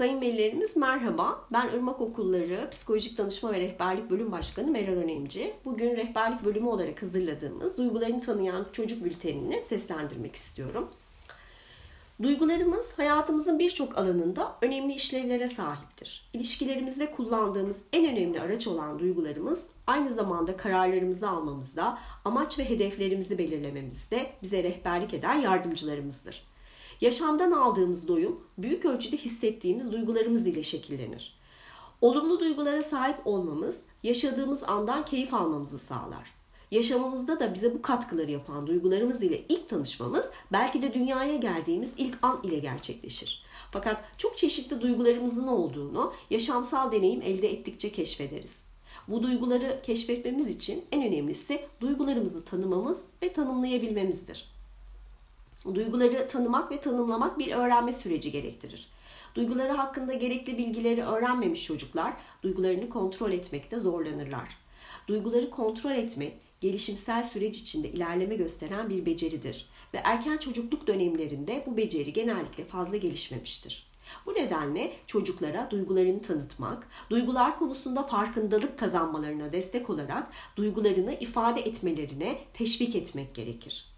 Sayın velilerimiz merhaba. Ben Irmak Okulları Psikolojik Danışma ve Rehberlik Bölüm Başkanı Meral Önemci. Bugün rehberlik bölümü olarak hazırladığımız Duygularını Tanıyan Çocuk Bülteni'ni seslendirmek istiyorum. Duygularımız hayatımızın birçok alanında önemli işlevlere sahiptir. İlişkilerimizde kullandığımız en önemli araç olan duygularımız aynı zamanda kararlarımızı almamızda, amaç ve hedeflerimizi belirlememizde bize rehberlik eden yardımcılarımızdır. Yaşamdan aldığımız doyum büyük ölçüde hissettiğimiz duygularımız ile şekillenir. Olumlu duygulara sahip olmamız yaşadığımız andan keyif almamızı sağlar. Yaşamımızda da bize bu katkıları yapan duygularımız ile ilk tanışmamız belki de dünyaya geldiğimiz ilk an ile gerçekleşir. Fakat çok çeşitli duygularımızın olduğunu yaşamsal deneyim elde ettikçe keşfederiz. Bu duyguları keşfetmemiz için en önemlisi duygularımızı tanımamız ve tanımlayabilmemizdir. Duyguları tanımak ve tanımlamak bir öğrenme süreci gerektirir. Duyguları hakkında gerekli bilgileri öğrenmemiş çocuklar duygularını kontrol etmekte zorlanırlar. Duyguları kontrol etmek gelişimsel süreç içinde ilerleme gösteren bir beceridir ve erken çocukluk dönemlerinde bu beceri genellikle fazla gelişmemiştir. Bu nedenle çocuklara duygularını tanıtmak, duygular konusunda farkındalık kazanmalarına destek olarak duygularını ifade etmelerine teşvik etmek gerekir.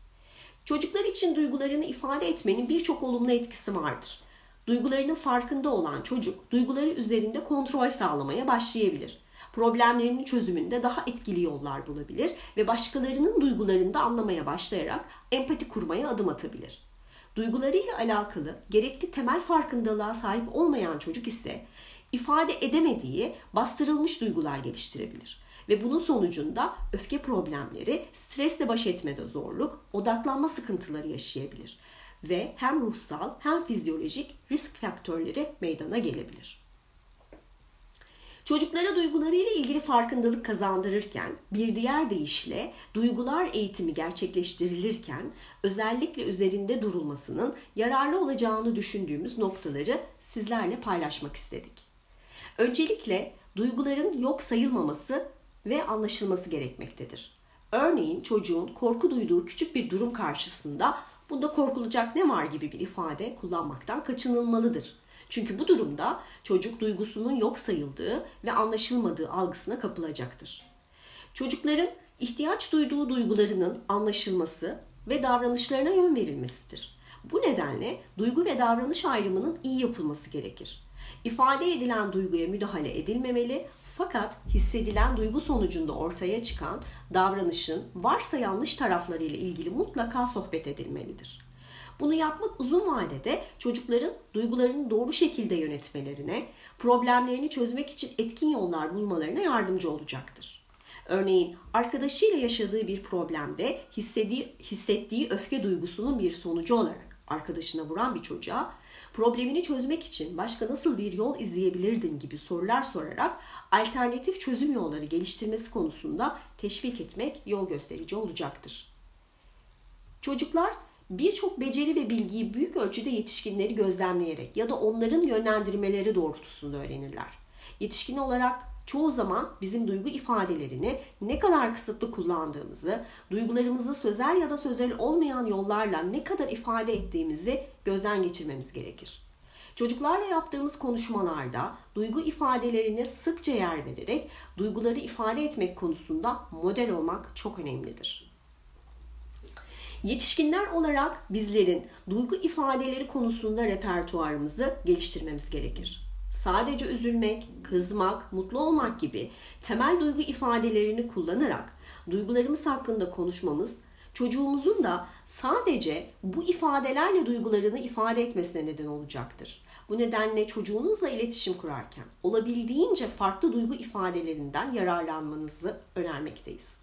Çocuklar için duygularını ifade etmenin birçok olumlu etkisi vardır. Duygularının farkında olan çocuk duyguları üzerinde kontrol sağlamaya başlayabilir. Problemlerinin çözümünde daha etkili yollar bulabilir ve başkalarının duygularını da anlamaya başlayarak empati kurmaya adım atabilir. Duygularıyla alakalı gerekli temel farkındalığa sahip olmayan çocuk ise ifade edemediği bastırılmış duygular geliştirebilir. Ve bunun sonucunda öfke problemleri, stresle baş etmede zorluk, odaklanma sıkıntıları yaşayabilir. Ve hem ruhsal hem fizyolojik risk faktörleri meydana gelebilir. Çocuklara duygularıyla ilgili farkındalık kazandırırken bir diğer deyişle duygular eğitimi gerçekleştirilirken özellikle üzerinde durulmasının yararlı olacağını düşündüğümüz noktaları sizlerle paylaşmak istedik. Öncelikle duyguların yok sayılmaması ve anlaşılması gerekmektedir. Örneğin çocuğun korku duyduğu küçük bir durum karşısında bunda korkulacak ne var gibi bir ifade kullanmaktan kaçınılmalıdır. Çünkü bu durumda çocuk duygusunun yok sayıldığı ve anlaşılmadığı algısına kapılacaktır. Çocukların ihtiyaç duyduğu duygularının anlaşılması ve davranışlarına yön verilmesidir. Bu nedenle duygu ve davranış ayrımının iyi yapılması gerekir. İfade edilen duyguya müdahale edilmemeli fakat hissedilen duygu sonucunda ortaya çıkan davranışın varsa yanlış tarafları ile ilgili mutlaka sohbet edilmelidir. Bunu yapmak uzun vadede çocukların duygularını doğru şekilde yönetmelerine, problemlerini çözmek için etkin yollar bulmalarına yardımcı olacaktır. Örneğin arkadaşıyla yaşadığı bir problemde hissediği, hissettiği öfke duygusunun bir sonucu olarak arkadaşına vuran bir çocuğa problemini çözmek için başka nasıl bir yol izleyebilirdin gibi sorular sorarak alternatif çözüm yolları geliştirmesi konusunda teşvik etmek yol gösterici olacaktır. Çocuklar birçok beceri ve bilgiyi büyük ölçüde yetişkinleri gözlemleyerek ya da onların yönlendirmeleri doğrultusunda öğrenirler. Yetişkin olarak çoğu zaman bizim duygu ifadelerini ne kadar kısıtlı kullandığımızı, duygularımızı sözel ya da sözel olmayan yollarla ne kadar ifade ettiğimizi gözden geçirmemiz gerekir. Çocuklarla yaptığımız konuşmalarda duygu ifadelerine sıkça yer vererek duyguları ifade etmek konusunda model olmak çok önemlidir. Yetişkinler olarak bizlerin duygu ifadeleri konusunda repertuarımızı geliştirmemiz gerekir. Sadece üzülmek, kızmak, mutlu olmak gibi temel duygu ifadelerini kullanarak duygularımız hakkında konuşmamız çocuğumuzun da sadece bu ifadelerle duygularını ifade etmesine neden olacaktır. Bu nedenle çocuğunuzla iletişim kurarken olabildiğince farklı duygu ifadelerinden yararlanmanızı önermekteyiz.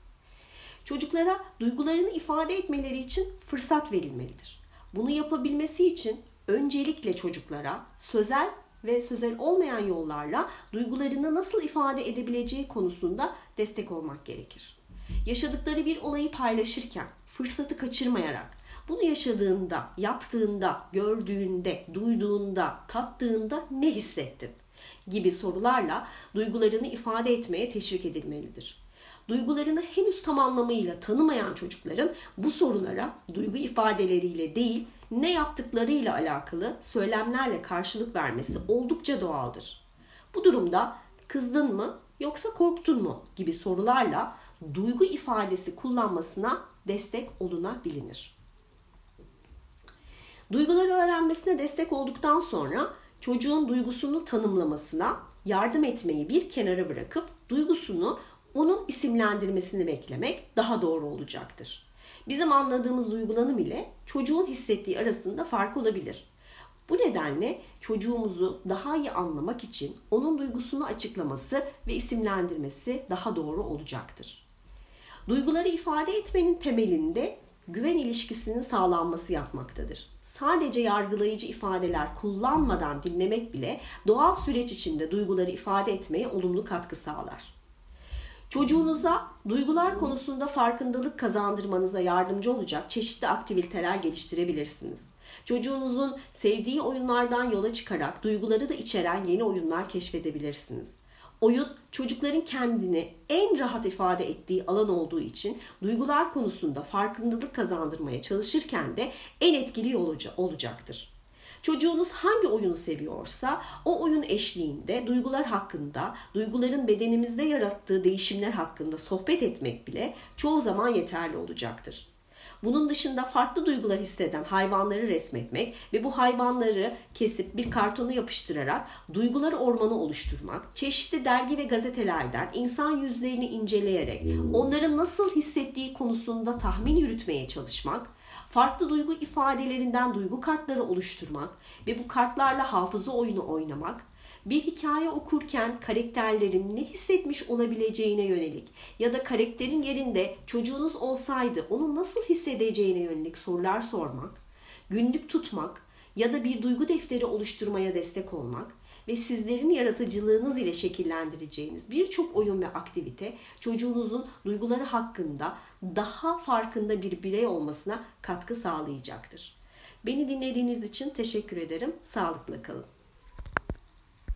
Çocuklara duygularını ifade etmeleri için fırsat verilmelidir. Bunu yapabilmesi için öncelikle çocuklara sözel ve sözel olmayan yollarla duygularını nasıl ifade edebileceği konusunda destek olmak gerekir. Yaşadıkları bir olayı paylaşırken fırsatı kaçırmayarak bunu yaşadığında, yaptığında, gördüğünde, duyduğunda, tattığında ne hissettin? gibi sorularla duygularını ifade etmeye teşvik edilmelidir. Duygularını henüz tam anlamıyla tanımayan çocukların bu sorulara duygu ifadeleriyle değil, ne yaptıklarıyla alakalı söylemlerle karşılık vermesi oldukça doğaldır. Bu durumda kızdın mı yoksa korktun mu gibi sorularla duygu ifadesi kullanmasına destek olunabilir. Duyguları öğrenmesine destek olduktan sonra çocuğun duygusunu tanımlamasına yardım etmeyi bir kenara bırakıp duygusunu onun isimlendirmesini beklemek daha doğru olacaktır. Bizim anladığımız duygulanım ile çocuğun hissettiği arasında fark olabilir. Bu nedenle çocuğumuzu daha iyi anlamak için onun duygusunu açıklaması ve isimlendirmesi daha doğru olacaktır. Duyguları ifade etmenin temelinde güven ilişkisinin sağlanması yapmaktadır. Sadece yargılayıcı ifadeler kullanmadan dinlemek bile doğal süreç içinde duyguları ifade etmeye olumlu katkı sağlar. Çocuğunuza duygular konusunda farkındalık kazandırmanıza yardımcı olacak çeşitli aktiviteler geliştirebilirsiniz. Çocuğunuzun sevdiği oyunlardan yola çıkarak duyguları da içeren yeni oyunlar keşfedebilirsiniz. Oyun çocukların kendini en rahat ifade ettiği alan olduğu için duygular konusunda farkındalık kazandırmaya çalışırken de en etkili olacaktır. Çocuğunuz hangi oyunu seviyorsa o oyun eşliğinde duygular hakkında, duyguların bedenimizde yarattığı değişimler hakkında sohbet etmek bile çoğu zaman yeterli olacaktır. Bunun dışında farklı duygular hisseden hayvanları resmetmek ve bu hayvanları kesip bir kartona yapıştırarak duygular ormanı oluşturmak, çeşitli dergi ve gazetelerden insan yüzlerini inceleyerek onların nasıl hissettiği konusunda tahmin yürütmeye çalışmak, farklı duygu ifadelerinden duygu kartları oluşturmak ve bu kartlarla hafıza oyunu oynamak, bir hikaye okurken karakterlerin ne hissetmiş olabileceğine yönelik ya da karakterin yerinde çocuğunuz olsaydı onun nasıl hissedeceğine yönelik sorular sormak, günlük tutmak ya da bir duygu defteri oluşturmaya destek olmak ve sizlerin yaratıcılığınız ile şekillendireceğiniz birçok oyun ve aktivite çocuğunuzun duyguları hakkında daha farkında bir birey olmasına katkı sağlayacaktır. Beni dinlediğiniz için teşekkür ederim. Sağlıkla kalın.